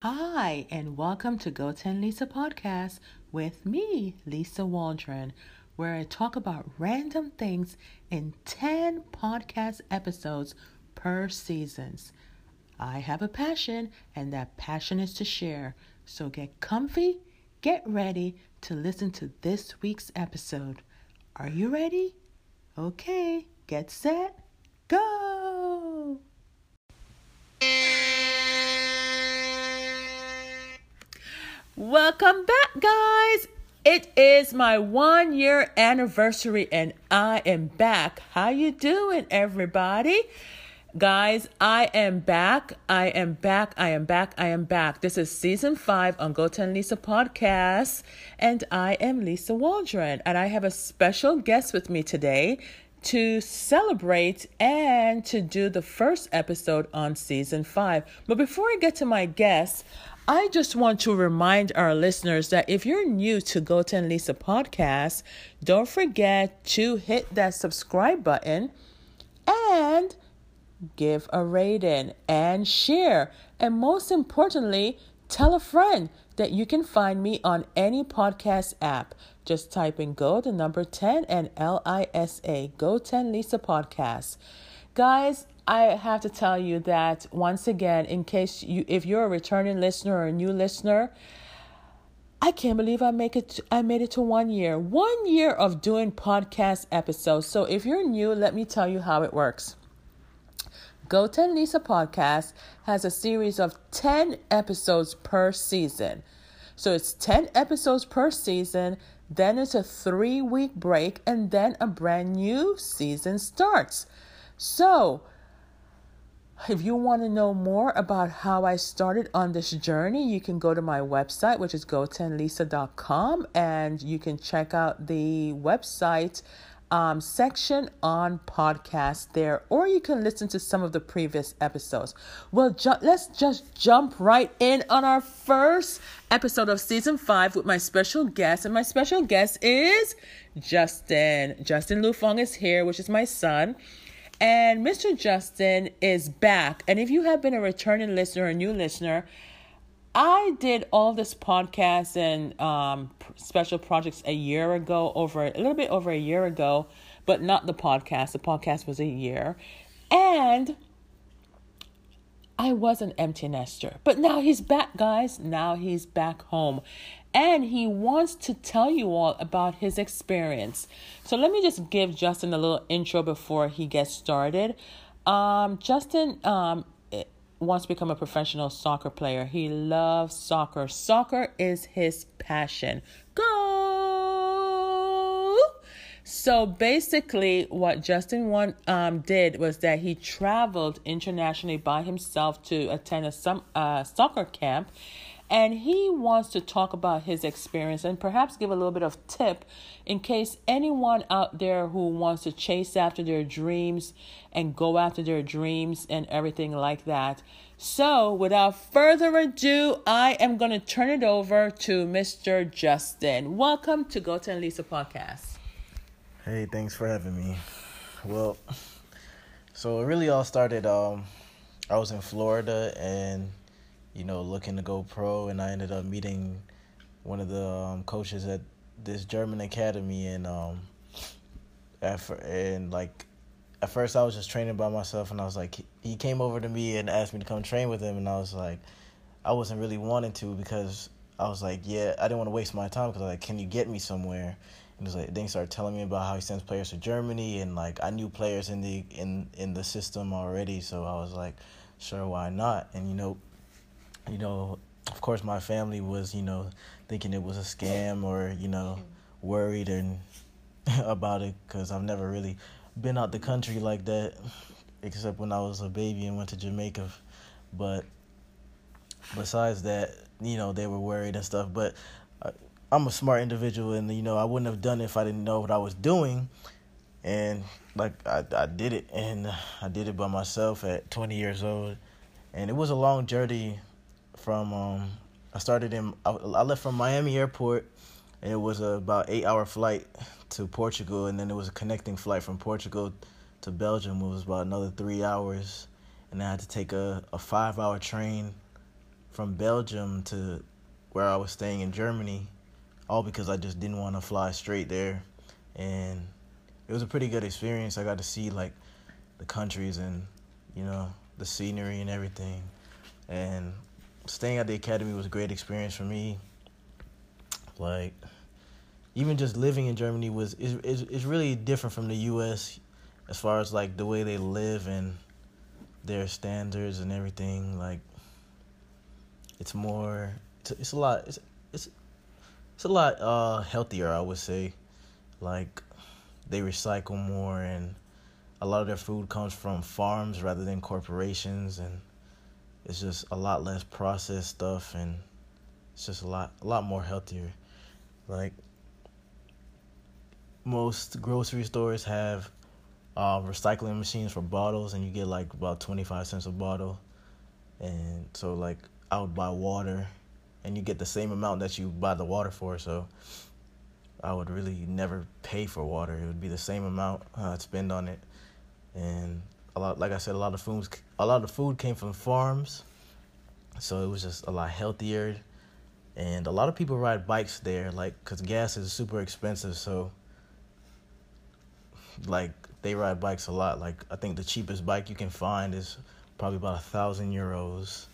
Hi, and welcome to Go 10 Lisa podcast with me, Lisa Waldron, where I talk about random things in 10 podcast episodes per seasons. I have a passion, and that passion is to share. So get comfy, get ready to listen to this week's episode. Are you ready? Okay, get set, go! Welcome back, guys. It is my one year anniversary and I am back. How you doing, everybody? Guys, I am back. I am back. I am back. I am back. This is season five on Go 10 Lisa podcast, and I am Lisa Waldron, and I have a special guest with me today to celebrate and to do the first episode on season five. But before I get to my guest, I just want to remind our listeners that if you're new to Go 10 Lisa podcast, don't forget to hit that subscribe button and give a rating and share. And most importantly, tell a friend that you can find me on any podcast app. Just type in Go, the number 10, and L I S A, Go 10 Lisa Podcast. Guys, I have to tell you that once again, in case you, if you're a returning listener or a new listener, I can't believe I make it. I made it to one year. One year of doing podcast episodes. So if you're new, let me tell you how it works. Go 10 Lisa podcast has a series of 10 episodes per season. So it's 10 episodes per season, then it's a three week break, and then a brand new season starts. So if you want to know more about how I started on this journey, you can go to my website, which is go10lisa.com, and you can check out the website um, section on podcast there, or you can listen to some of the previous episodes. Well, ju- let's just jump right in on our first episode of season five with my special guest, and my special guest is Justin. Justin Lue-Fong is here, which is my son. And Mr. Justin is back. And if you have been a returning listener, a new listener, I did all this podcast and um, special projects a year ago, over a little bit over a year ago, but not the podcast. The podcast was a year. And I was an empty nester. But now he's back, guys. Now he's back home and he wants to tell you all about his experience. So let me just give Justin a little intro before he gets started. Um, Justin um, wants to become a professional soccer player. He loves soccer. Soccer is his passion. Go! So basically, what Justin want, um, did was that he traveled internationally by himself to attend a some uh, soccer camp and he wants to talk about his experience and perhaps give a little bit of tip in case anyone out there who wants to chase after their dreams and go after their dreams and everything like that. So, without further ado, I am going to turn it over to Mr. Justin. Welcome to Go 10 Lisa podcast. Hey, thanks for having me. Well, so it really all started um I was in Florida and you know, looking to go pro, and I ended up meeting one of the um, coaches at this German academy, and um, at and like at first I was just training by myself, and I was like, he came over to me and asked me to come train with him, and I was like, I wasn't really wanting to because I was like, yeah, I didn't want to waste my time because like, can you get me somewhere? And he was like, then he started telling me about how he sends players to Germany, and like I knew players in the in in the system already, so I was like, sure, why not? And you know, you know, of course, my family was, you know, thinking it was a scam or, you know, worried and about it because I've never really been out the country like that, except when I was a baby and went to Jamaica. But besides that, you know, they were worried and stuff. But I, I'm a smart individual, and you know, I wouldn't have done it if I didn't know what I was doing. And like I, I did it, and I did it by myself at 20 years old, and it was a long journey from um, I started in I, I left from Miami Airport. And it was a about eight hour flight to Portugal, and then it was a connecting flight from Portugal to Belgium. It was about another three hours, and I had to take a, a five hour train from Belgium to where I was staying in Germany, all because I just didn't want to fly straight there, and it was a pretty good experience. I got to see like the countries and you know the scenery and everything, and staying at the academy was a great experience for me. Like even just living in Germany was is is is really different from the U.S. as far as like the way they live and their standards and everything. Like it's more it's, it's a lot it's it's it's a lot uh healthier I would say. Like they recycle more and a lot of their food comes from farms rather than corporations and it's just a lot less processed stuff and it's just a lot a lot more healthier. Like most grocery stores have uh, recycling machines for bottles and you get like about 25 cents a bottle. And so like i would buy water and you get the same amount that you buy the water for. So i would really never pay for water. It would be the same amount uh, i'd spend on it. And a lot like I said, a lot of foods a lot of food came from farms, so it was just a lot healthier. And a lot of people ride bikes there, like, cause gas is super expensive. So, like, they ride bikes a lot. Like, I think the cheapest bike you can find is probably about a thousand euros.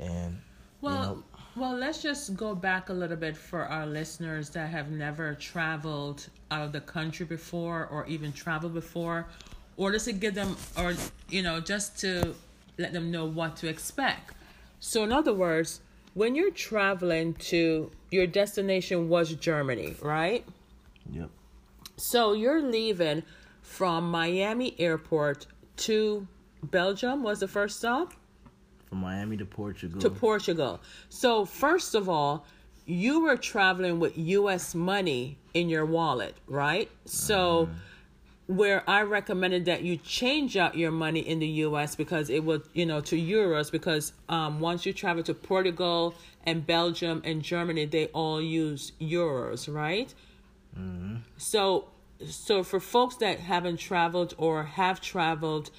And well, you know, well, let's just go back a little bit for our listeners that have never traveled out of the country before, or even traveled before, or just to give them, or you know, just to let them know what to expect. So, in other words, when you're traveling to your destination was Germany, right? Yep. So you're leaving from Miami Airport to Belgium was the first stop From Miami to Portugal. to Portugal. So first of all, you were traveling with US money in your wallet, right? So mm-hmm. Where I recommended that you change out your money in the US because it would, you know, to euros because um once you travel to Portugal and Belgium and Germany, they all use euros, right? So, so for folks that haven't traveled or have traveled,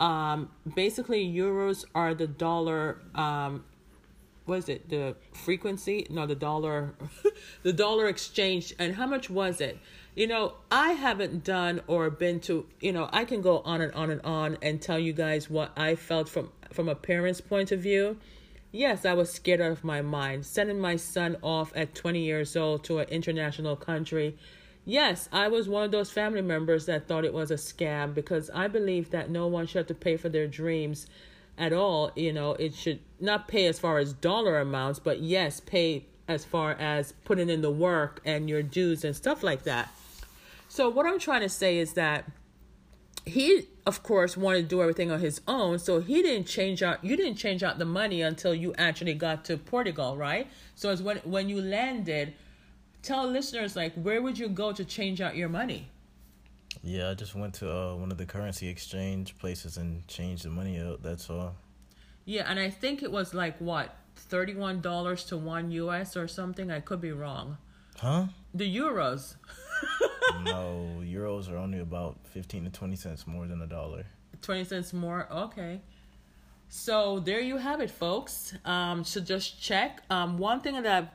um, basically euros are the dollar. Um, what is it? The frequency? No, the dollar, the dollar exchange. And how much was it? You know, I haven't done or been to. You know, I can go on and on and on and tell you guys what I felt from from a parent's point of view. Yes, I was scared out of my mind. Sending my son off at 20 years old to an international country. Yes, I was one of those family members that thought it was a scam because I believe that no one should have to pay for their dreams at all. You know, it should not pay as far as dollar amounts, but yes, pay as far as putting in the work and your dues and stuff like that. So, what I'm trying to say is that he of course wanted to do everything on his own so he didn't change out you didn't change out the money until you actually got to portugal right so it's when when you landed tell listeners like where would you go to change out your money Yeah, I just went to uh, one of the currency exchange places and changed the money out. That's all. yeah and i think it was like what $31 to 1 us or something i could be wrong Huh? the euros no, euros are only about fifteen to twenty cents more than a dollar. 20 cents more okay. So there you have it folks. Um so just check. Um one thing that i've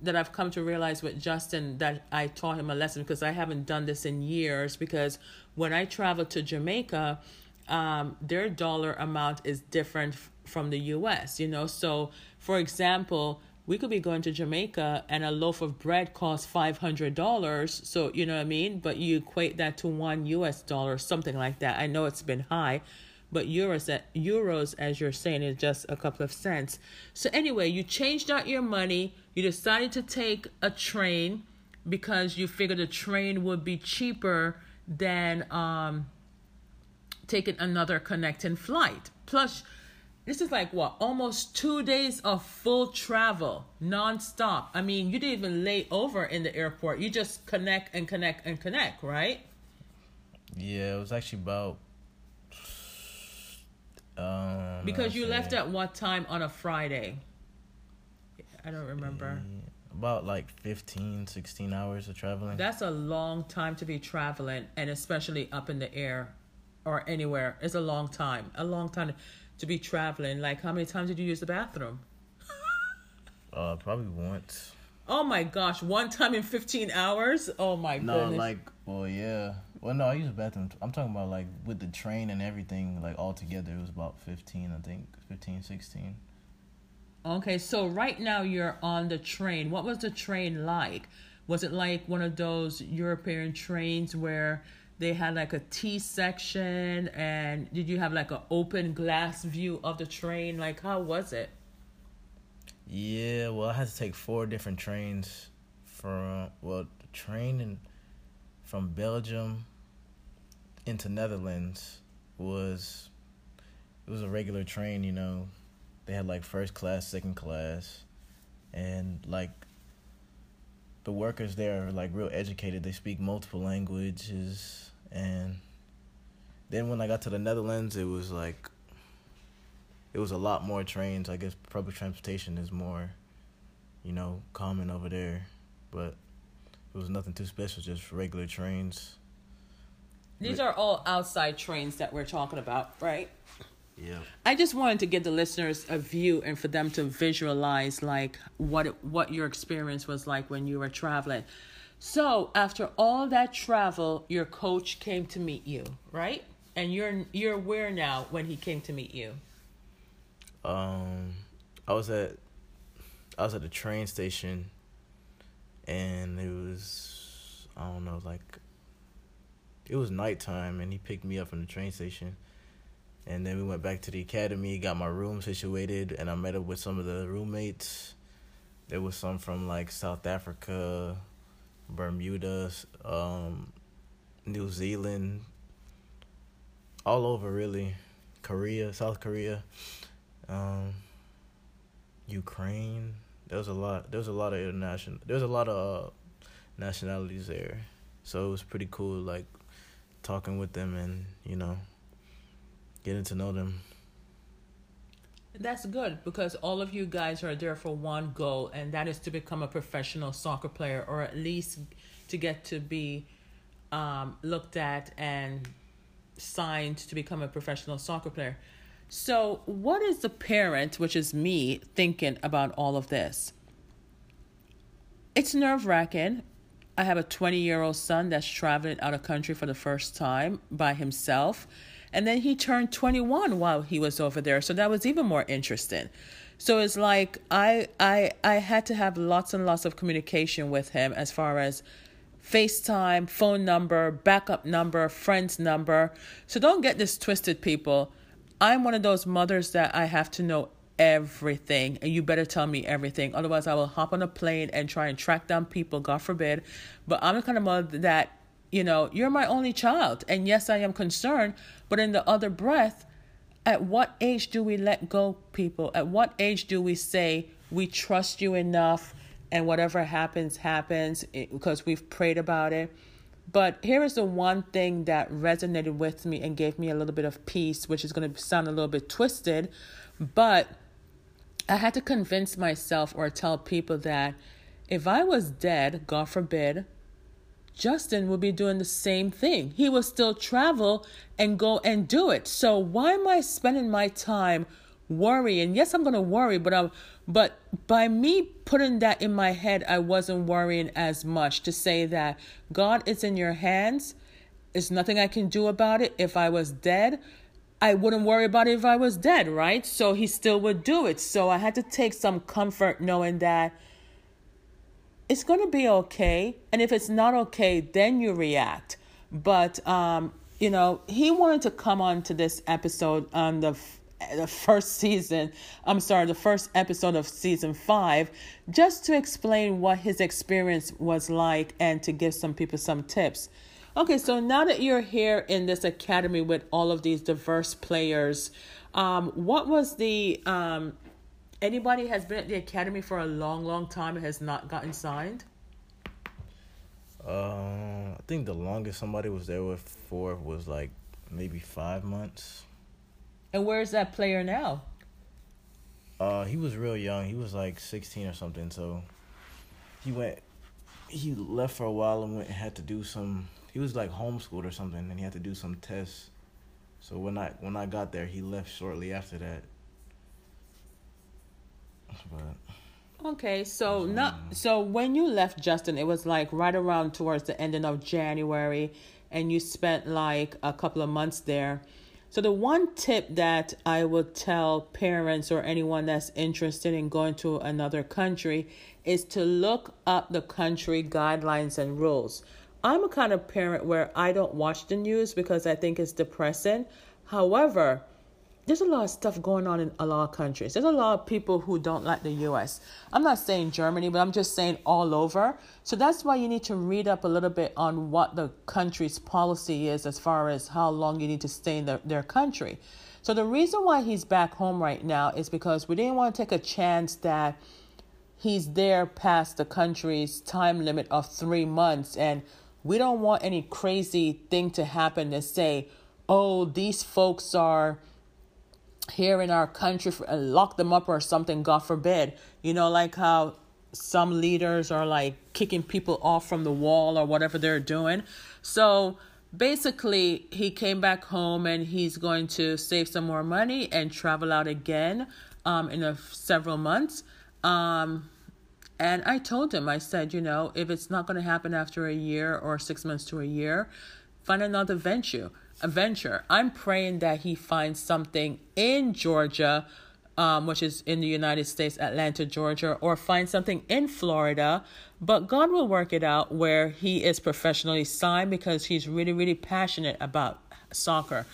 that i've come to realize with justin that i taught him a lesson because i haven't done this in years because when i travel to jamaica um their dollar amount is different f- from the us you know? So for example we could be going to Jamaica and a loaf of bread costs five hundred dollars. So you know what I mean. But you equate that to one U.S. dollar, something like that. I know it's been high, but euros that euros, as you're saying, is just a couple of cents. So anyway, you changed out your money. You decided to take a train because you figured a train would be cheaper than um taking another connecting flight. Plus, this is like what almost two days of full travel nonstop. I mean, you didn't even lay over in the airport. You just connect and connect and connect, right? Yeah, it was actually about. Um, Because you left at what time on a Friday? I don't remember. about like 15, 16 hours of traveling. That's a long time to be traveling, and especially up in the air or anywhere. It's a long time. A long time to be traveling. Like, how many times did you use the bathroom? Uh, probably once. Oh my gosh, one time in 15 hours? Oh my No, goodness. No, like, well, yeah. Well, no, I use the bathroom. I'm talking about like with the train and everything, like all together, it was about 15, I think, 15, 16. Okay, so right now you're on the train. What was the train like? Was it like one of those European trains where they had like a T section and did you have like an open glass view of the train? Like how was it? Yeah, well, I had to take four different trains from well, the train in, from Belgium into Netherlands was it was a regular train, you know. They had like first class, second class, and like the workers there are like real educated. They speak multiple languages, and then when I got to the Netherlands, it was like it was a lot more trains. I guess public transportation is more, you know, common over there, but it was nothing too special, just regular trains. These are all outside trains that we're talking about, right? Yeah. I just wanted to give the listeners a view and for them to visualize like what it, what your experience was like when you were traveling. So, after all that travel, your coach came to meet you, right? And you're you're where now when he came to meet you? Um, I was at I was at the train station, and it was I don't know like it was nighttime, and he picked me up from the train station, and then we went back to the academy, got my room situated, and I met up with some of the roommates. There was some from like South Africa, Bermuda, um, New Zealand, all over really, Korea, South Korea um, Ukraine. There was a lot. There was a lot of international. There was a lot of uh, nationalities there, so it was pretty cool. Like talking with them and you know getting to know them. That's good because all of you guys are there for one goal, and that is to become a professional soccer player, or at least to get to be um, looked at and signed to become a professional soccer player. So, what is the parent, which is me, thinking about all of this? It's nerve wracking. I have a 20 year old son that's traveling out of country for the first time by himself. And then he turned 21 while he was over there. So that was even more interesting. So it's like I I I had to have lots and lots of communication with him as far as FaceTime, phone number, backup number, friend's number. So don't get this twisted, people. I'm one of those mothers that I have to know everything, and you better tell me everything. Otherwise, I will hop on a plane and try and track down people, God forbid. But I'm the kind of mother that, you know, you're my only child. And yes, I am concerned, but in the other breath, at what age do we let go, people? At what age do we say, we trust you enough and whatever happens, happens eh, because we've prayed about it? But here is the one thing that resonated with me and gave me a little bit of peace, which is going to sound a little bit twisted, but I had to convince myself or tell people that if I was dead, God forbid, Justin would be doing the same thing. He will still travel and go and do it. So why am I spending my time worrying? Yes, I'm going to worry, but I'm but by me putting that in my head, I wasn't worrying as much to say that God is in your hands. There's nothing I can do about it. If I was dead, I wouldn't worry about it if I was dead, right? So he still would do it. So I had to take some comfort knowing that it's going to be okay. And if it's not okay, then you react. But, um, you know, he wanted to come on to this episode on the the first season, I'm sorry, the first episode of season five, just to explain what his experience was like and to give some people some tips. Okay, so now that you're here in this academy with all of these diverse players, um, what was the um, anybody has been at the academy for a long, long time and has not gotten signed? Uh, I think the longest somebody was there with for was like maybe five months. And where's that player now? Uh, he was real young. He was like sixteen or something. So he went. He left for a while and went and had to do some. He was like homeschooled or something, and he had to do some tests. So when I when I got there, he left shortly after that. But Okay, so not so when you left Justin, it was like right around towards the ending of January, and you spent like a couple of months there. So the one tip that I would tell parents or anyone that's interested in going to another country is to look up the country guidelines and rules. I'm a kind of parent where I don't watch the news because I think it's depressing. However, there's a lot of stuff going on in a lot of countries. There's a lot of people who don't like the US. I'm not saying Germany, but I'm just saying all over. So that's why you need to read up a little bit on what the country's policy is as far as how long you need to stay in the, their country. So the reason why he's back home right now is because we didn't want to take a chance that he's there past the country's time limit of three months and we don't want any crazy thing to happen to say, oh, these folks are here in our country for, and lock them up or something, God forbid. You know, like how some leaders are like kicking people off from the wall or whatever they're doing. So basically, he came back home and he's going to save some more money and travel out again um, in a, several months. Um, and I told him, I said, you know, if it's not going to happen after a year or six months to a year, find another venture venture. I'm praying that he finds something in Georgia, um, which is in the United States, Atlanta, Georgia, or find something in Florida. But God will work it out where he is professionally signed because he's really, really passionate about soccer.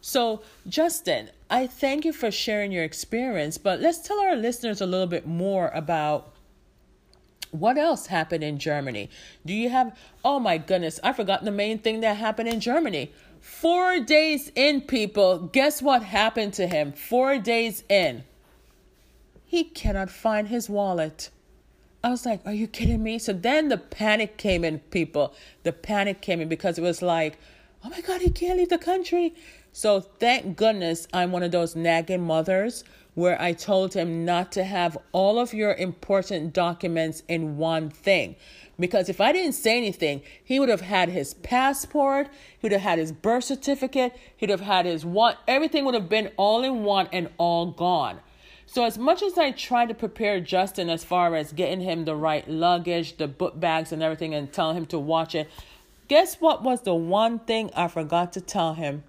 So, Justin, I thank you for sharing your experience, but let's tell our listeners a little bit more about what else happened in Germany? Do you have, oh my goodness, I forgot the main thing that happened in Germany. Four days in, people, guess what happened to him? Four days in. He cannot find his wallet. I was like, are you kidding me? So then the panic came in, people. The panic came in because it was like, oh my God, he can't leave the country. So thank goodness I'm one of those nagging mothers where I told him not to have all of your important documents in one thing. Because if I didn't say anything, he would have had his passport, he would have had his birth certificate, he'd have had his one, everything would have been all in one and all gone. So, as much as I tried to prepare Justin as far as getting him the right luggage, the book bags, and everything, and telling him to watch it, guess what was the one thing I forgot to tell him?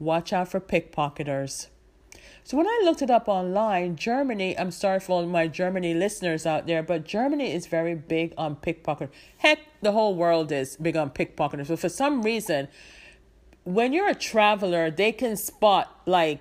Watch out for pickpocketers. So when I looked it up online, Germany, I'm sorry for all my Germany listeners out there, but Germany is very big on pickpocket. Heck, the whole world is big on pickpocketers. So for some reason, when you're a traveler, they can spot like,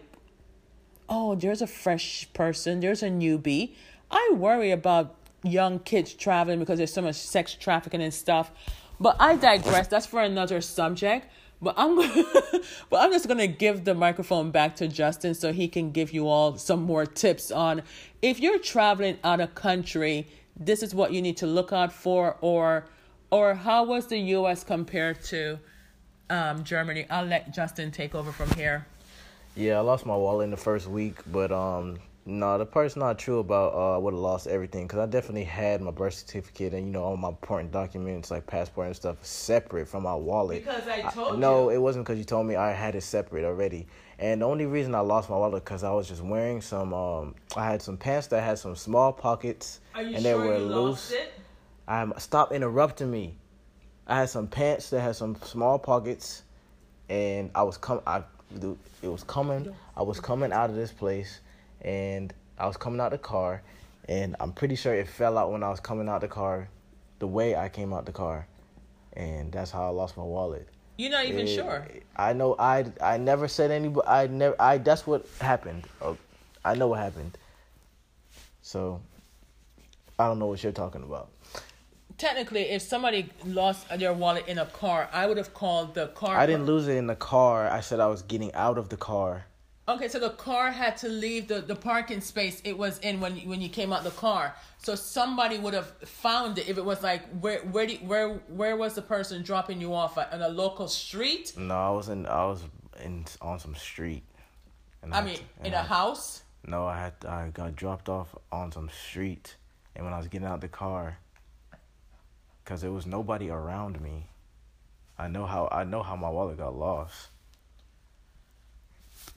oh, there's a fresh person, there's a newbie. I worry about young kids traveling because there's so much sex trafficking and stuff. But I digress. That's for another subject. But I'm but I'm just gonna give the microphone back to Justin so he can give you all some more tips on if you're traveling out of country, this is what you need to look out for, or or how was the U.S. compared to um, Germany? I'll let Justin take over from here. Yeah, I lost my wallet in the first week, but um, no, the part's not true about uh, I would have lost everything because I definitely had my birth certificate and you know all my important documents like passport and stuff separate from my wallet. Because I told I, you. No, it wasn't because you told me I had it separate already. And the only reason I lost my wallet because I was just wearing some. Um, I had some pants that had some small pockets Are you and sure they were you loose. I stop interrupting me. I had some pants that had some small pockets, and I was com I it was coming. I was coming out of this place and I was coming out the car, and I'm pretty sure it fell out when I was coming out the car, the way I came out the car, and that's how I lost my wallet. You're not even It- sure. I know. I I never said any. I never. I that's what happened. Oh, I know what happened. So, I don't know what you're talking about. Technically, if somebody lost their wallet in a car, I would have called the car. I didn't lose it in the car. I said I was getting out of the car. Okay, so the car had to leave the, the parking space it was in when when you came out the car. So somebody would have found it if it was like where where do, where where was the person dropping you off at, on a local street? No, I was in. I was in on some street. And I had mean, to- in and a I- house. No, I had I got dropped off on some street, and when I was getting out the car, cause there was nobody around me, I know how I know how my wallet got lost.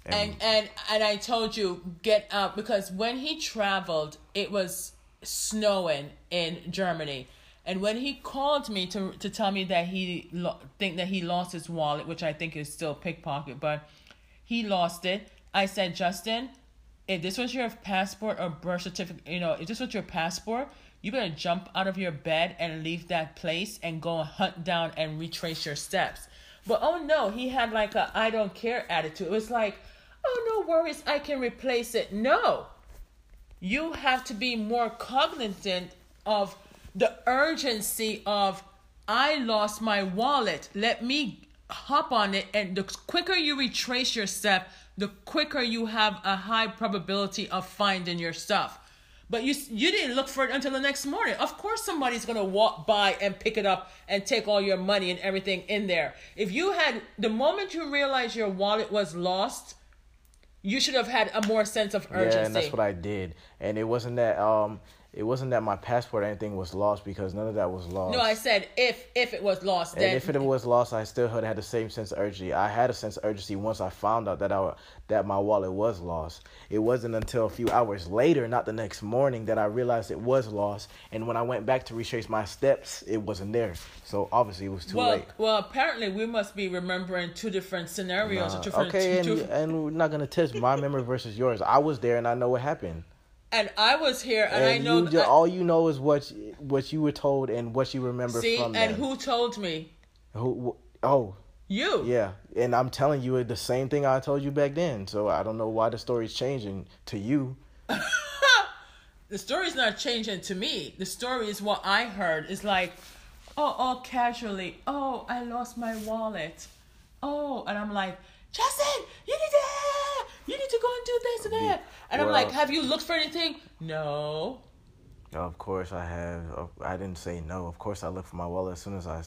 And and and I told you get up because when he traveled, it was snowing in Germany. And when he called me to to tell me that he lo- think that he lost his wallet, which I think is still pickpocket, but he lost it. I said, Justin, if this was your passport or birth certificate, you know, if this was your passport, you better jump out of your bed and leave that place and go and hunt down and retrace your steps. But oh no, he had like a I don't care attitude. It was like, oh no worries, I can replace it. No. You have to be more cognizant of the urgency of I lost my wallet. Let me hop on it and the quicker you retrace your step, the quicker you have a high probability of finding your stuff. But you you didn't look for it until the next morning. Of course, somebody's gonna walk by and pick it up and take all your money and everything in there. If you had the moment you realized your wallet was lost, you should have had a more sense of urgency. Yeah, and that's what I did. And it wasn't that um it wasn't that my passport or anything was lost because none of that was lost. No, I said if if it was lost, and then if it was lost, I still had had the same sense of urgency. I had a sense of urgency once I found out that I that my wallet was lost. It wasn't until a few hours later, not the next morning, that I realized it was lost. And when I went back to retrace my steps, it wasn't there. So obviously, it was too well, late. well, apparently we must be remembering two different scenarios. Nah, or different, okay, two, and, two- and we're not gonna test my memory versus yours. I was there and I know what happened. And I was here, and, And, I know you, I- all you know is what what you were told and what you remember see, and who told me? Who? wh- Oh, You. yeah. And I'm telling you the same thing I told you back then. So I don't know why the story's changing to you. the story's not changing to me. The story is what I heard. It's like, oh, all casually. Oh, I lost my wallet. Oh, and I'm like, Justin, you need to, you need to go and do this and that. And I'm like, have you looked for anything? No. Of course I have. I didn't say no. Of course I looked for my wallet as soon as I,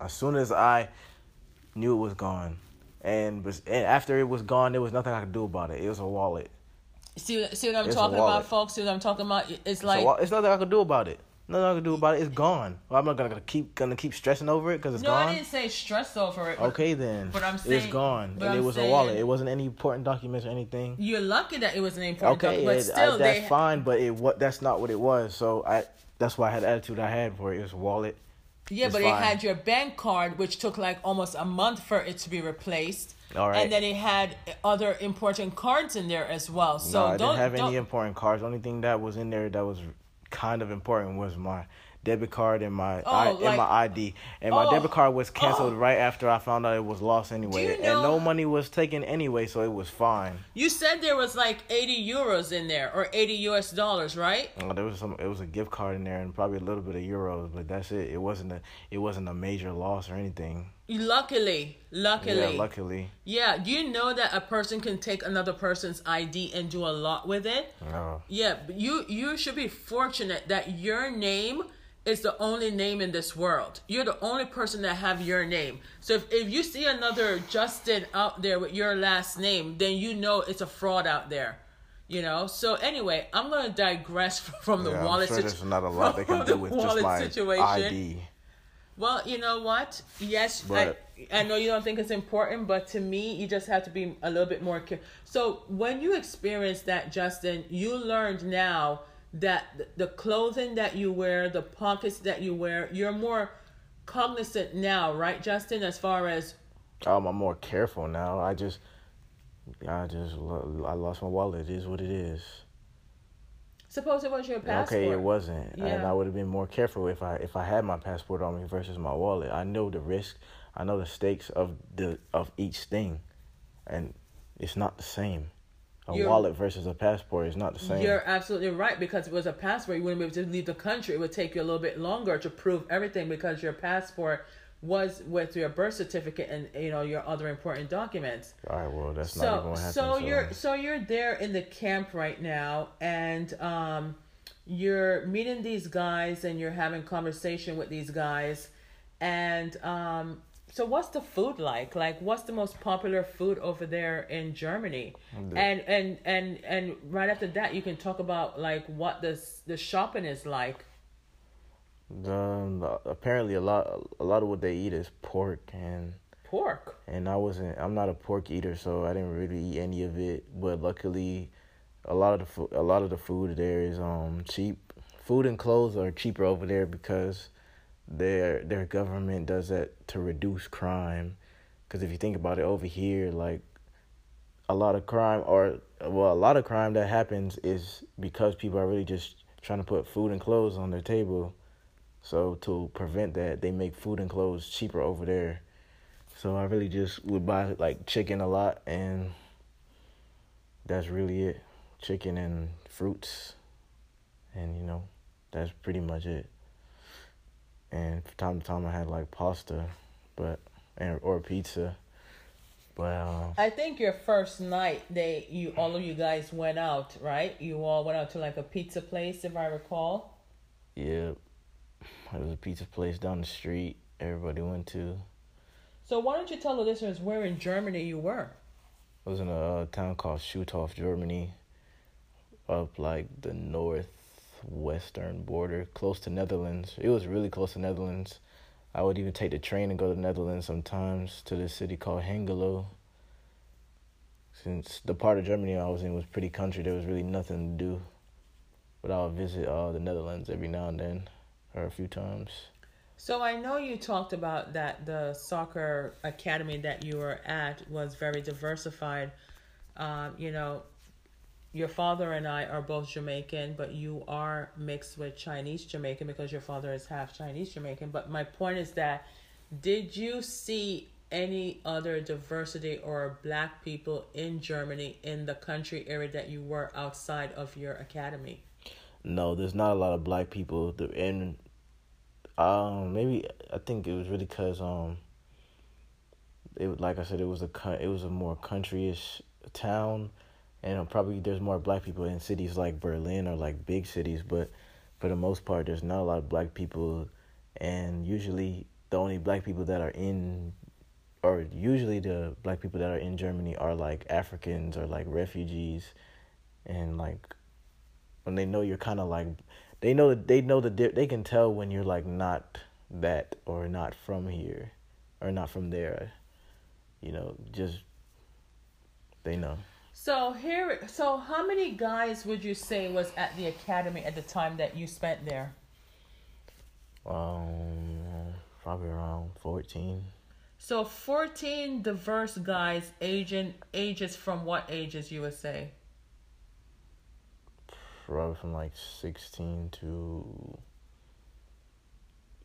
as soon as I knew it was gone, and was and after it was gone, there was nothing I could do about it. It was a wallet. See, see what I'm It's talking about, folks. See what I'm talking about? It's It's, like a it's nothing I could do about it. Nothing I could do about it. It's gone. Well, I'm not gonna keep gonna keep stressing over it because it's no, gone. No, I didn't say stress over it. Okay then. But I'm saying- it's gone, but and I'm it was saying- a wallet. It wasn't any important documents or anything. You're lucky that it was an important Okay, topic, but still, I, that's they fine, but it what that's not what it was. So I that's why I had the attitude I had for it. It was a wallet. Yeah, It's but fine. it had your bank card, which took like almost a month for it to be replaced. All right. And then it had other important cards in there as well. So no, I don't didn't have don't, any important cards. Only thing that was in there that was kind of important was my debit card and my Oh, I, like- and my ID. And my Oh, debit card was canceled oh. right after I found out it was lost anyway. you And no money was taken anyway, so it was fine. You said there was like 80 euros in there or 80 US dollars, right? Uh, there was some. It was a gift card in there and probably a little bit of euros, but that's it. It wasn't a. It wasn't a major loss or anything. Luckily, luckily. Yeah, luckily. Yeah, do you know that a person can take another person's ID and do a lot with it? No. Yeah, but you you should be fortunate that your name is the only name in this world. You're the only person that have your name. So if, if you see another Justin out there with your last name, then you know it's a fraud out there. You know. So anyway, I'm gonna digress from the Yeah, I'm wallet. sure situ- there's not a lot they can do with just my situation. ID. Well, you know what? Yes, I, I know you don't think it's important, but to me, you just have to be a little bit more careful. So when you experienced that, Justin, you learned now that the clothing that you wear, the pockets that you wear, you're more cognizant now, right, Justin? As far as Um, I'm more careful now. I just, I just, I lost my wallet. It is what it is. Suppose it was your passport. Okay, it wasn't, and I would have been more careful if I if I had my passport on me versus my wallet. I know the risk, I know the stakes of the of each thing, and it's not the same. A You're- wallet versus a passport is not the same. You're absolutely right because if it was a passport, you wouldn't be able to leave the country. It would take you a little bit longer to prove everything because your passport was with your birth certificate and you know your other important documents. All right, well that's not So even what happened. so you're so you're there in the camp right now and um you're meeting these guys and you're having conversation with these guys and um so what's the food like like what's the most popular food over there in germany and and and and right after that you can talk about like what the the shopping is like Um, apparently a lot a lot of what they eat is pork and pork and I wasn't I'm not a pork eater so I didn't really eat any of it but luckily a lot of the food a lot of the food there is um cheap food and clothes are cheaper over there because their their government does that to reduce crime. Because if you think about it, over here, like a lot of crime, or well, a lot of crime that happens is because people are really just trying to put food and clothes on their table. So to prevent that, they make food and clothes cheaper over there. So I really just would buy like chicken a lot, and that's really it. Chicken and fruits, and you know, that's pretty much it. And from time to time, I had like pasta, but and or pizza. But uh, I think your first night, they you all of you guys went out, right? You all went out to like a pizza place, if I recall. yeah, it was a pizza place down the street. Everybody went to. So why don't you tell the listeners where in Germany you were? I was in a town called Schüttorf, Germany, up like the northwestern border, close to Netherlands. It was really close to Netherlands. I would even take the train and go to Netherlands sometimes to this city called Hengelo. Since the part of Germany I was in was pretty country, there was really nothing to do. But I would visit uh, the Netherlands every now and then, or a few times. So I know you talked about that the soccer academy that you were at was very diversified. Um, you know, your father and I are both Jamaican, but you are mixed with Chinese Jamaican because your father is half Chinese Jamaican. But my point is that did you see any other diversity or black people in Germany in the country area that you were outside of your academy? No, there's not a lot of black people. And um maybe I think it was really cause um it like I said it was a it was a more countryish town, and uh, probably there's more black people in cities like Berlin or like big cities, but for the most part there's not a lot of black people, and usually the only black people that are in or usually the black people that are in Germany are like Africans or like refugees, and like when they know you're kind of like they know that they know the they can tell when you're like not that or not from here or not from there you know just they know So here, so how many guys would you say was at the academy at the time that you spent there? um probably around 14 So fourteen diverse guys, aging ages from what ages you would say? Probably from like 16 to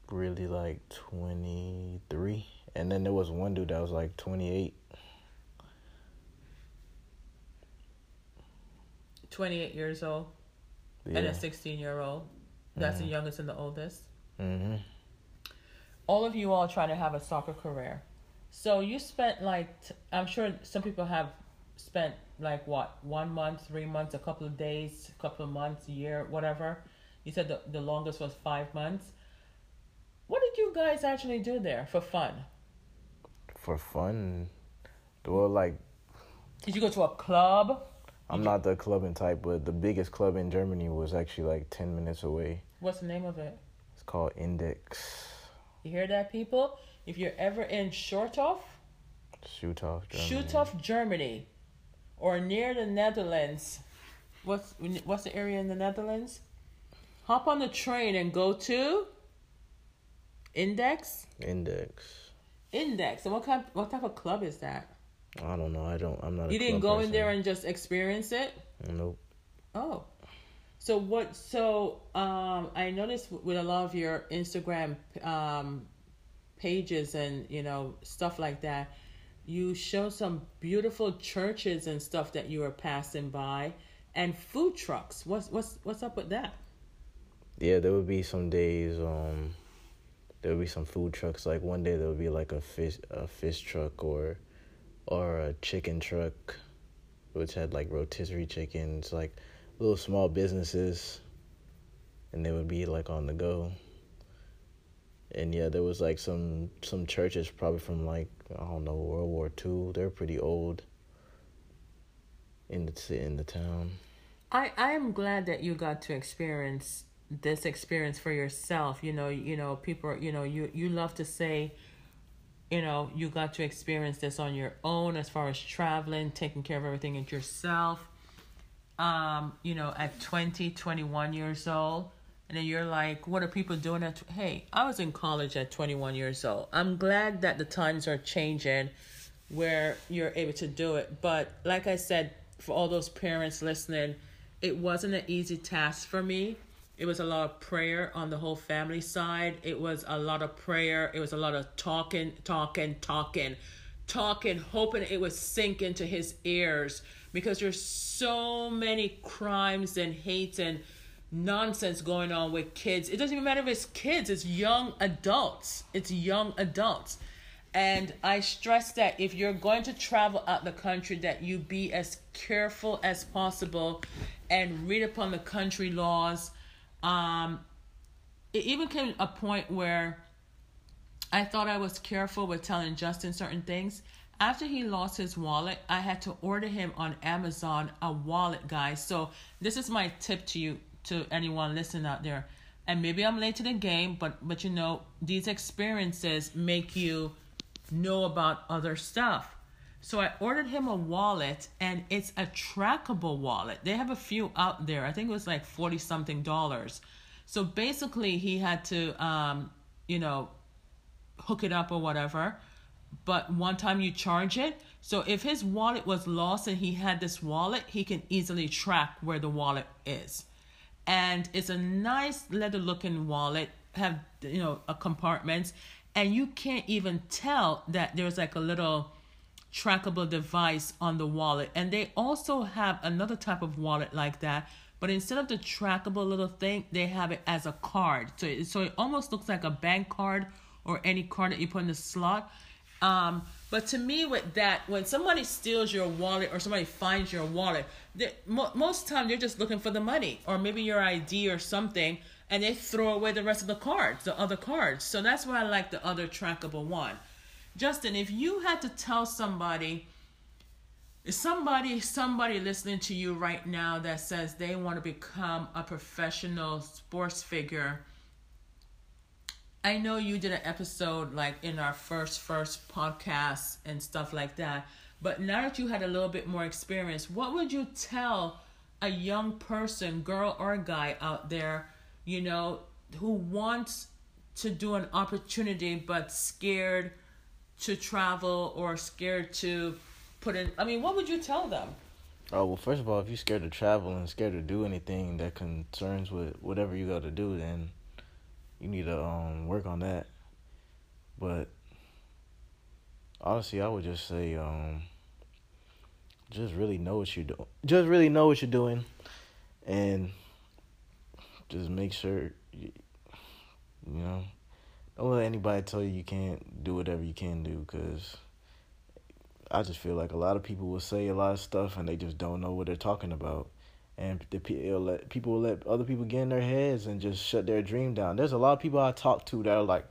really like 23 and then there was one dude that was like 28 Twenty eight years old yeah and a sixteen year old. That's the Mhm. youngest and the oldest. mm-hmm all of you all trying to have a soccer career. So you spent like I'm sure some people have spent like what one month, three months, a couple of days, a couple of months, a year, whatever. You said the the longest was five months. What did you guys actually do there for fun? for fun well like Did you go to a club? I'm not the clubbing type, but the biggest club in Germany was actually like 10 minutes away. What's the name of it? It's called Index. You hear that, people? If you're ever in Shorthof, Schüttorf, Germany. Shutov, Germany, or near the Netherlands. What's what's the area in the Netherlands? Hop on the train and go to Index. Index. Index. And what kind? What type of club is that? I don't know. I don't. I'm not. You didn't go in there and just experience it. Nope. Oh, so what? So um, I noticed with a lot of your Instagram um, pages and you know stuff like that, you show some beautiful churches and stuff that you were passing by, and food trucks. What's what's what's up with that? Yeah, there would be some days. Um, there would be some food trucks. Like one day there would be like a fish, a fish truck, or, or a chicken truck, which had like rotisserie chickens, like little small businesses, and they would be like on the go. And yeah, there was like some some churches probably from like I don't know World War Two. They're pretty old. In the in the town. I I am glad that you got to experience this experience for yourself. You know, you know, people, you know, you you love to say, you know, you got to experience this on your own as far as traveling, taking care of everything yourself. Um, you know, at 20, 21 years old, And then you're like, what are people doing at? Hey, I was in college at 21 years old. I'm glad that the times are changing where you're able to do it. But like I said, for all those parents listening, it wasn't an easy task for me. It was a lot of prayer on the whole family side. It was a lot of prayer. It was a lot of talking, talking, talking, talking, hoping it would sink into his ears because there's so many crimes and hates and nonsense going on with kids. It doesn't even matter if it's kids, it's young adults. It's young adults. And I stress that if you're going to travel out the country that you be as careful as possible and read upon the country laws. Um it even came a point where I thought I was careful with telling Justin certain things. After he lost his wallet, I had to order him on Amazon a wallet, guys. So this is my tip to you to anyone listening out there. And maybe I'm late to the game, but but you know, these experiences make you know about other stuff. So I ordered him a wallet and it's a trackable wallet. They have a few out there. I think it was like 40 something dollars. So basically he had to um, you know, hook it up or whatever. But one time you charge it. So if his wallet was lost and he had this wallet, he can easily track where the wallet is and it's a nice leather looking wallet have you know a compartments and you can't even tell that there's like a little trackable device on the wallet. And they also have another type of wallet like that but instead of the trackable little thing they have it as a card. So it, so it almost looks like a bank card or any card that you put in the slot. Um, but to me, with that, when somebody steals your wallet or somebody finds your wallet, mo- most time they're just looking for the money or maybe your ID or something, and they throw away the rest of the cards, the other cards. So that's why I like the other trackable one. Justin, if you had to tell somebody, somebody, somebody listening to you right now that says they want to become a professional sports figure I know you did an episode like in our first first podcast and stuff like that. But now that you had a little bit more experience, what would you tell a young person, girl or guy out there, you know, who wants to do an opportunity but scared to travel or scared to put in I mean, what would you tell them? Oh well, first of all, if you're scared to travel and scared to do anything that concerns with whatever you got to do, then you need to um work on that. But honestly, I would just say um just really know what you're doing. Just really know what you're doing, and just make sure you, you know. Don't let anybody tell you you can't do whatever you can do, cause I just feel like a lot of people will say a lot of stuff and they just don't know what they're talking about and the people let people will let other people get in their heads and just shut their dream down. There's a lot of people I talk to that are like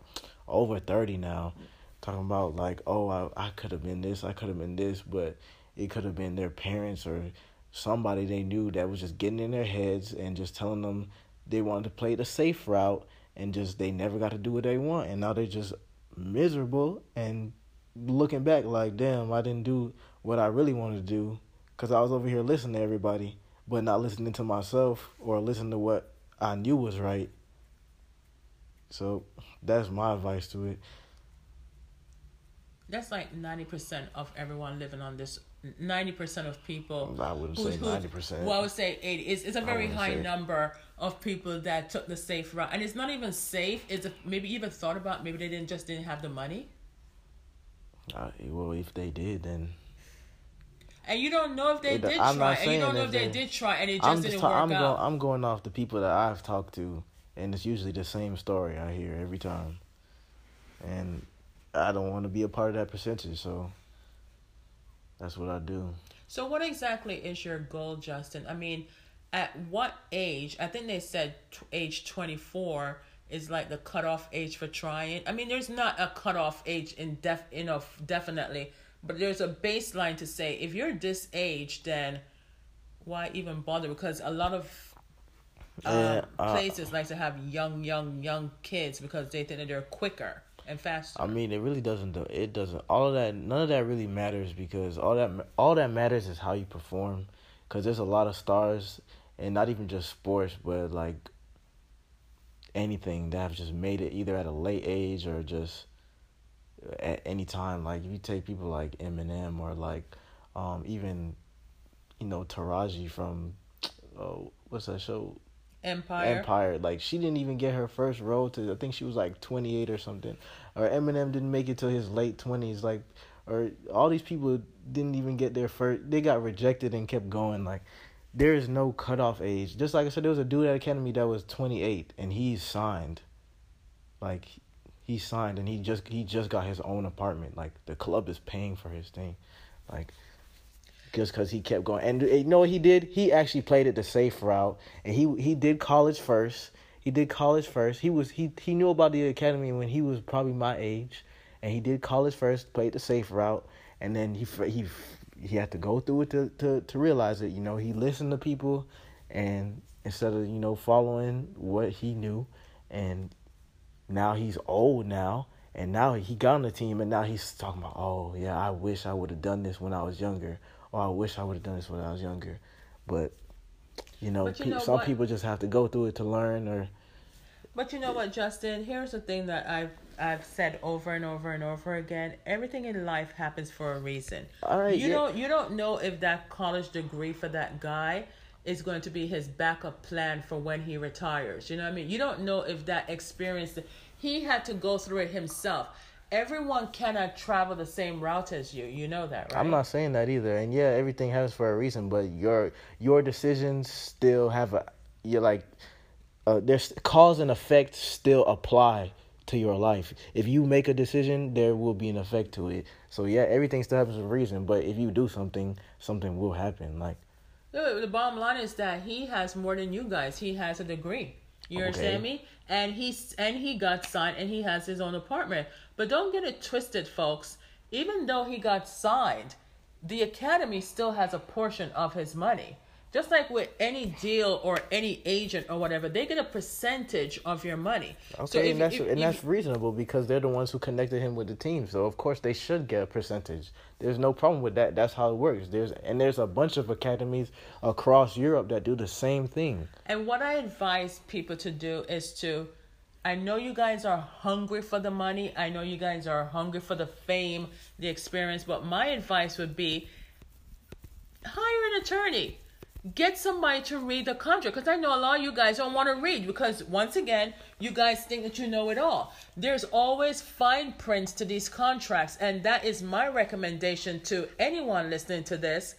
over thirty now, talking about like, oh, I I could have been this, I could have been this, but it could have been their parents or somebody they knew that was just getting in their heads and just telling them they wanted to play the safe route and just they never got to do what they want and now they're just miserable and looking back like damn I didn't do what I really wanted to do because I was over here listening to everybody but not listening to myself or listening to what I knew was right. So that's my advice to it. That's like ninety percent of everyone living on this. Ninety percent of people. I wouldn't say ninety percent. Well, I would say eighty. It's, it's a very high say. number of people that took the safe route, and it's not even safe. It's a, maybe even thought about. Maybe they didn't just didn't have the money. Uh, well, if they did, then and you don't know if they it, did I'm try, and you don't know if they, they, did try, and it just, just didn't ta- work I'm out. Going, I'm going off the people that I've talked to, and it's usually the same story I hear every time, and I don't want to be a part of that percentage, so that's what I do. So, what exactly is your goal, Justin? I mean, at what age? I think they said t- age twenty four is like the cutoff age for trying. I mean, there's not a cutoff age in def, you know, definitely but there's a baseline to say if you're this age, then why even bother? Because a lot of uh, uh, places like to have young, young, young kids because they think that they're quicker and faster. I mean, it really doesn't. Do, it doesn't. All of that, none of that really matters because all that, all that matters is how you perform. Because there's a lot of stars, and not even just sports, but like anything that have just made it either at a late age or just at any time. Like if you take people like Eminem or like um, even you know Taraji from oh what's that show Empire. Empire. Like she didn't even get her first role to. I think she was like twenty eight or something. Or Eminem didn't make it till his late twenties. Like, or all these people didn't even get their first. They got rejected and kept going. Like, there is no cutoff age. Just like I said, there was a dude at Academy that was twenty eight and he's signed. Like, he signed and he just he just got his own apartment. Like the club is paying for his thing. Like just because he kept going. And you know what he did? He actually played it the safe route, and he he did college first. He did college first. He was he he knew about the academy when he was probably my age, and he did college first, played the safe route, and then he he he had to go through it to to to realize it. You know, he listened to people, and instead of you know following what he knew, and now he's old now. And now he got on the team, and now he's talking about, oh yeah, I wish I would have done this when I was younger, oh, I wish I would have done this when I was younger. But you know, But you know some what? people just have to go through it to learn. Or But you know what, Justin? Here's the thing that I've I've said over and over and over again. Everything in life happens for a reason. all right, you yeah, don't you don't know if that college degree for that guy is going to be his backup plan for when he retires. You know what I mean? You don't know if that experience he had to go through it himself. Everyone cannot travel the same route as you. You know that, right? I'm not saying that either. And yeah, everything happens for a reason. But your your decisions still have a you're like uh, there's cause and effect still apply to your life. If you make a decision, there will be an effect to it. So yeah, everything still happens for a reason. But if you do something, something will happen. Like The, the bottom line is that he has more than you guys. He has a degree. You Okay. understand me? And he's and he got signed and he has his own apartment. But don't get it twisted, folks. Even though he got signed, the academy still has a portion of his money. Just like with any deal or any agent or whatever, they get a percentage of your money. Okay, if- and that's if- and if- that's reasonable because they're the ones who connected him with the team. So of course they should get a percentage. There's no problem with that. That's how it works. There's and there's a bunch of academies across Europe that do the same thing. And what I advise people to do is to, I know you guys are hungry for the money. I know you guys are hungry for the fame, the experience. But my advice would be hire an attorney. Get somebody to read the contract because I know a lot of you guys don't want to read because once again, you guys think that you know it all. There's always fine prints to these contracts, and that is my recommendation to anyone listening to this.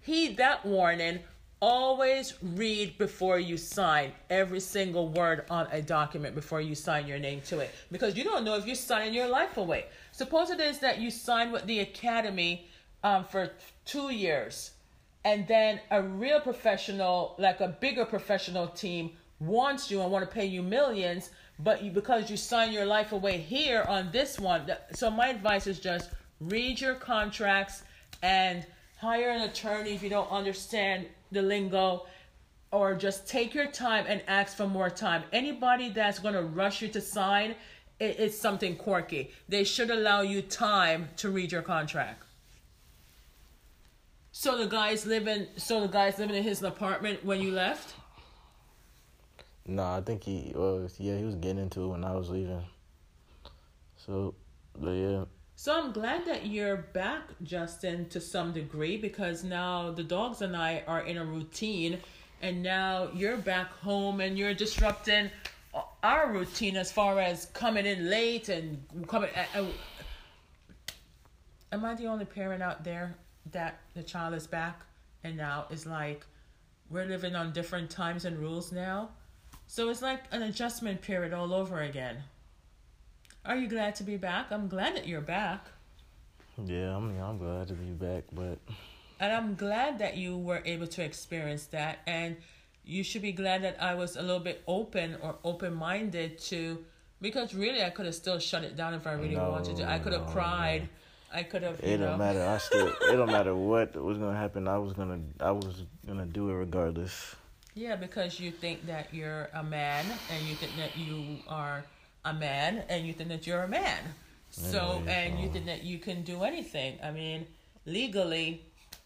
Heed that warning. Always read before you sign every single word on a document before you sign your name to it because you don't know if you're signing your life away. Suppose it is that you sign with the academy um, for two years and then a real professional, like a bigger professional team, wants you and want to pay you millions, but you because you sign your life away here on this one. So my advice is just read your contracts and hire an attorney if you don't understand the lingo or just take your time and ask for more time. Anybody that's going to rush you to sign, it, it's something quirky. They should allow you time to read your contract. So the guy's living. So the guy's living in his apartment when you left. No, I think he was yeah he was getting into it when I was leaving. So, but yeah, So I'm glad that you're back, Justin, to some degree, because now the dogs and I are in a routine, and now you're back home and you're disrupting our routine as far as coming in late and coming. uh, uh, Am I the only parent out there that the child is back and now is like we're living on different times and rules now? So it's like an adjustment period all over again. Are you glad to be back? I'm glad that you're back. yeah, I'm I'm glad to be back, but And I'm glad that you were able to experience that. And you should be glad that I was a little bit open or open minded to, because really I could have still shut it down if I really No, wanted to. I could have no, cried. I could have, it know. don't matter. I still it don't matter what was gonna happen. I was gonna I was gonna do it regardless. Yeah, because you think that you're a man and you think that you are a man and you think that you're a man. So, Anyways, and you um, think that you can do anything. I mean, legally,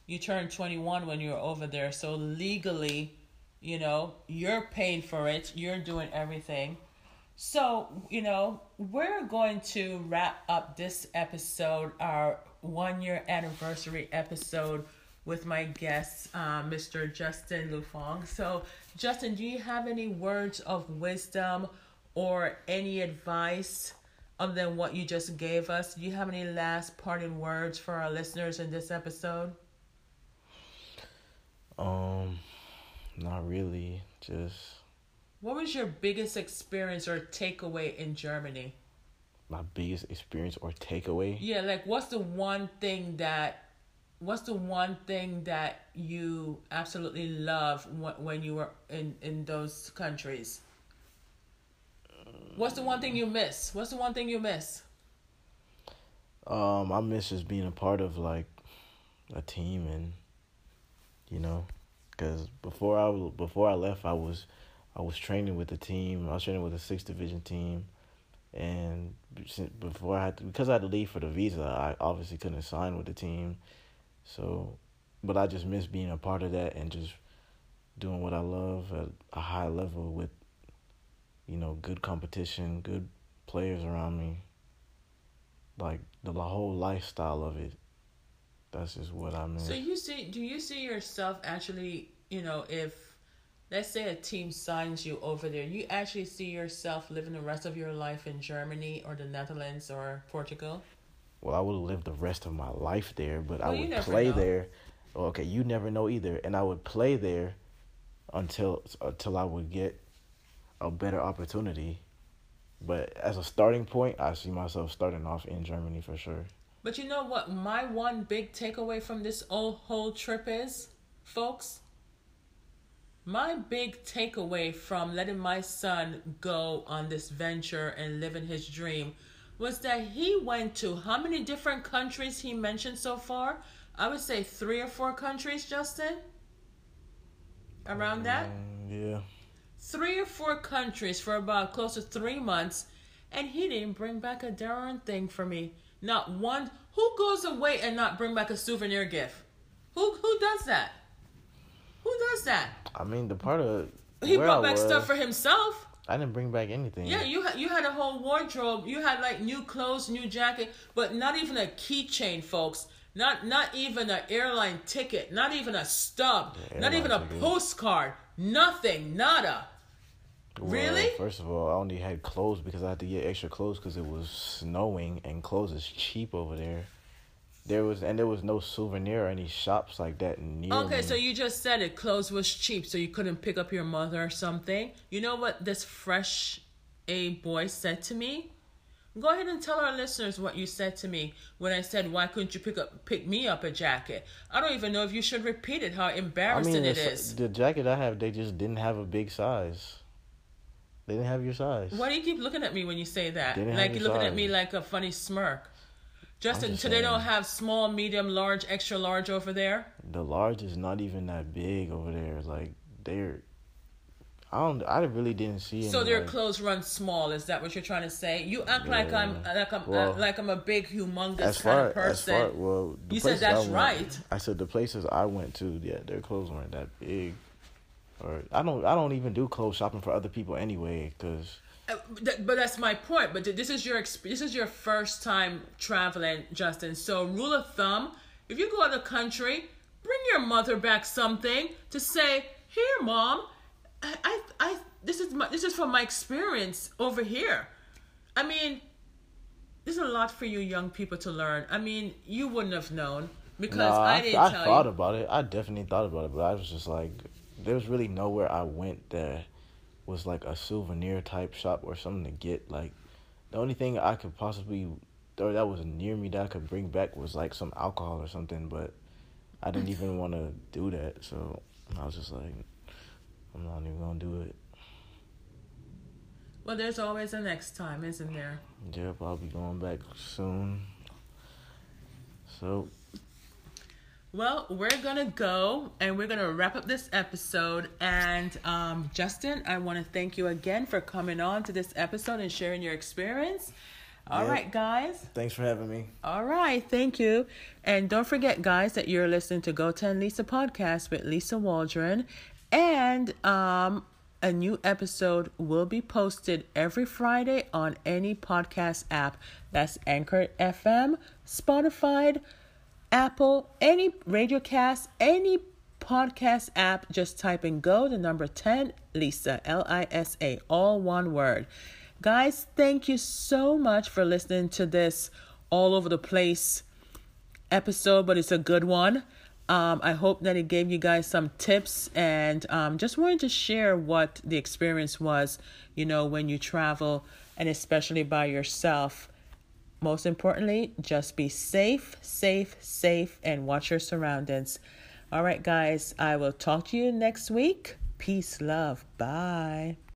you turn 21 when you're over there. So, legally, you know, you're paying for it, you're doing everything. So, you know, we're going to wrap up this episode, our one year anniversary episode, with my guest, uh, Mr. Justin Lue-Fong. So, Justin, do you have any words of wisdom or any advice other than what you just gave us? Do you have any last parting words for our listeners in this episode? Um, not really. Just What was your biggest experience or takeaway in Germany? my biggest experience or takeaway. Yeah, like what's the one thing that what's the one thing that you absolutely love when, when you were in in those countries? What's the one thing you miss? What's the one thing you miss? Um, I miss just being a part of like a team and you know, because before I before I left, I was I was training with the team. I was training with the sixth division team, and before I had to, because I had to leave for the visa, I obviously couldn't sign with the team. So, but I just miss being a part of that and just doing what I love at a high level with, you know, good competition, good players around me. Like the whole lifestyle of it. That's just what I miss. So you see, do you see yourself actually? You know, if let's say a team signs you over there, you actually see yourself living the rest of your life in Germany or the Netherlands or Portugal? well, I would lived the rest of my life there, but Well, I would play know. there. Okay, you never know either, and I would play there until until I would get a better opportunity. But as a starting point, I see myself starting off in Germany for sure. But you know what my one big takeaway from this whole whole trip is, folks? My big takeaway from letting my son go on this venture and living his dream was that he went to how many different countries he mentioned so far? I would say three or four countries, Justin. Around that? Mm, yeah, three or four countries for about close to three months, and he didn't bring back a darn thing for me. Not one. Who goes away and not bring back a souvenir gift? Who who does that? Who does that? I mean the part of He where brought back was, stuff for himself. I didn't bring back anything. Yeah, you had you had a whole wardrobe. You had like new clothes, new jacket, but not even a keychain, folks. Not not even an airline ticket. Not even a stub. Not even a ticket. postcard. Nothing. Nada. Well, Really? First of all, I only had clothes because I had to get extra clothes because it was snowing and clothes is cheap over there. There was and there was no souvenir or any shops like that near Okay, me. so you just said it. Clothes was cheap, so you couldn't pick up your mother or something. You know what this fresh A boy said to me? Go ahead and tell our listeners what you said to me when I said, "Why couldn't you pick up pick me up a jacket?" I don't even know if you should repeat it. How I embarrassing mean, it the, jacket I have, they just didn't have a big size. They didn't have your size. Why do you keep looking at me when you say that? Like you're looking your at me like a funny smirk. Justin, just so they don't have small, medium, large, extra large over there. The large is not even that big over there. Like they're, I don't. I really didn't see. So any, their like- clothes run small. Is that what you're trying to say? You act like I'm like I'm Well, uh, like I'm a big, humongous as kind of person. as far well, You said places I that's went- right. I said the places I went to, yeah, their clothes weren't that big. Or I don't. I don't even do clothes shopping for other people anyway, because Uh, th- but that's my point. But th- this is your exp- this is your first time traveling, Justin. So rule of thumb: if you go out of the country, bring your mother back something to say, "Here, mom, I, I, I this is my this is from my experience over here." I mean, there's a lot for you young people to learn. I mean, you wouldn't have known because I I, didn't I tell thought you. about it. I definitely thought about it, but I was just like, there was really nowhere I went that was like a souvenir type shop or something to get. Like, the only thing I could possibly, or that was near me that I could bring back was like some alcohol or something, but I didn't even want to do that. So I was just like, I'm not even gonna do it. Well, there's always a next time, isn't there? Yep, I'll be going back soon. So Well, we're gonna go and we're gonna wrap up this episode. And um, Justin, I want to thank you again for coming on to this episode and sharing your experience. All Yep. right, guys. thanks for having me. All right, thank you. And don't forget, guys, that you're listening to Go 10 Lisa podcast with Lisa Waldron. And um, a new episode will be posted every Friday on any podcast app. That's Anchor FM, Spotify, Apple, any radiocast, any podcast app. Just type in go the number 10 Lisa, L I S A, all one word. Guys, thank you so much for listening to this all over the place episode, but it's a good one. Um, I hope that it gave you guys some tips and um, just wanted to share what the experience was, you know, when you travel and especially by yourself. Most importantly, just be safe, safe, safe, and watch your surroundings. All right, guys, I will talk to you next week. Peace, love. Bye.